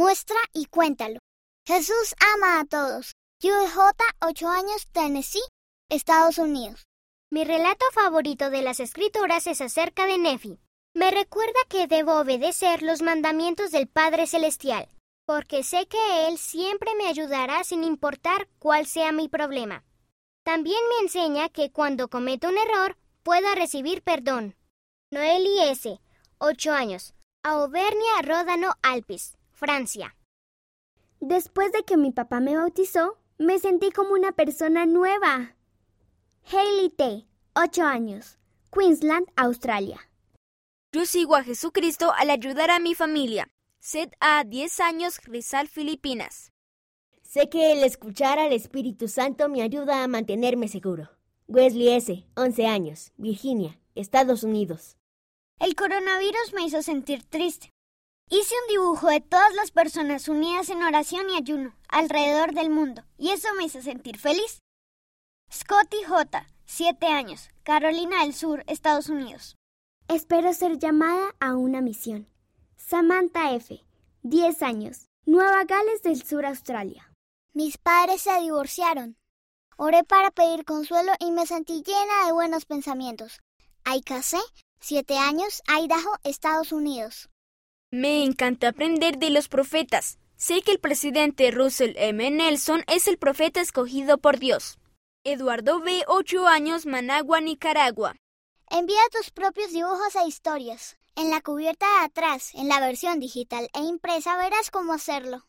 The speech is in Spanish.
Muestra y cuéntalo. Jesús ama a todos. J, 8 años, Tennessee, Estados Unidos. Mi relato favorito de las escrituras es acerca de Nefi. Me recuerda que debo obedecer los mandamientos del Padre Celestial, porque sé que Él siempre me ayudará sin importar cuál sea mi problema. También me enseña que cuando cometo un error, pueda recibir perdón. Noeli S., 8 años, Auvernia Ródano Alpes, Francia. Después de que mi papá me bautizó, me sentí como una persona nueva. Hailey T., 8 años, Queensland, Australia. Yo sigo a Jesucristo al ayudar a mi familia. Sed A, 10 años, Rizal, Filipinas. Sé que el escuchar al Espíritu Santo me ayuda a mantenerme seguro. Wesley S., 11 años, Virginia, Estados Unidos. El coronavirus me hizo sentir triste. Hice un dibujo de todas las personas unidas en oración y ayuno alrededor del mundo, y eso me hizo sentir feliz. Scotty J., 7 años, Carolina del Sur, Estados Unidos. Espero ser llamada a una misión. Samantha F., 10 años, Nueva Gales del Sur, Australia. Mis padres se divorciaron. Oré para pedir consuelo y me sentí llena de buenos pensamientos. Aika C., 7 años, Idaho, Estados Unidos. Me encanta aprender de los profetas. Sé que el presidente Russell M. Nelson es el profeta escogido por Dios. Eduardo B., 8 años, Managua, Nicaragua. Envía tus propios dibujos e historias. En la cubierta de atrás, en la versión digital e impresa, verás cómo hacerlo.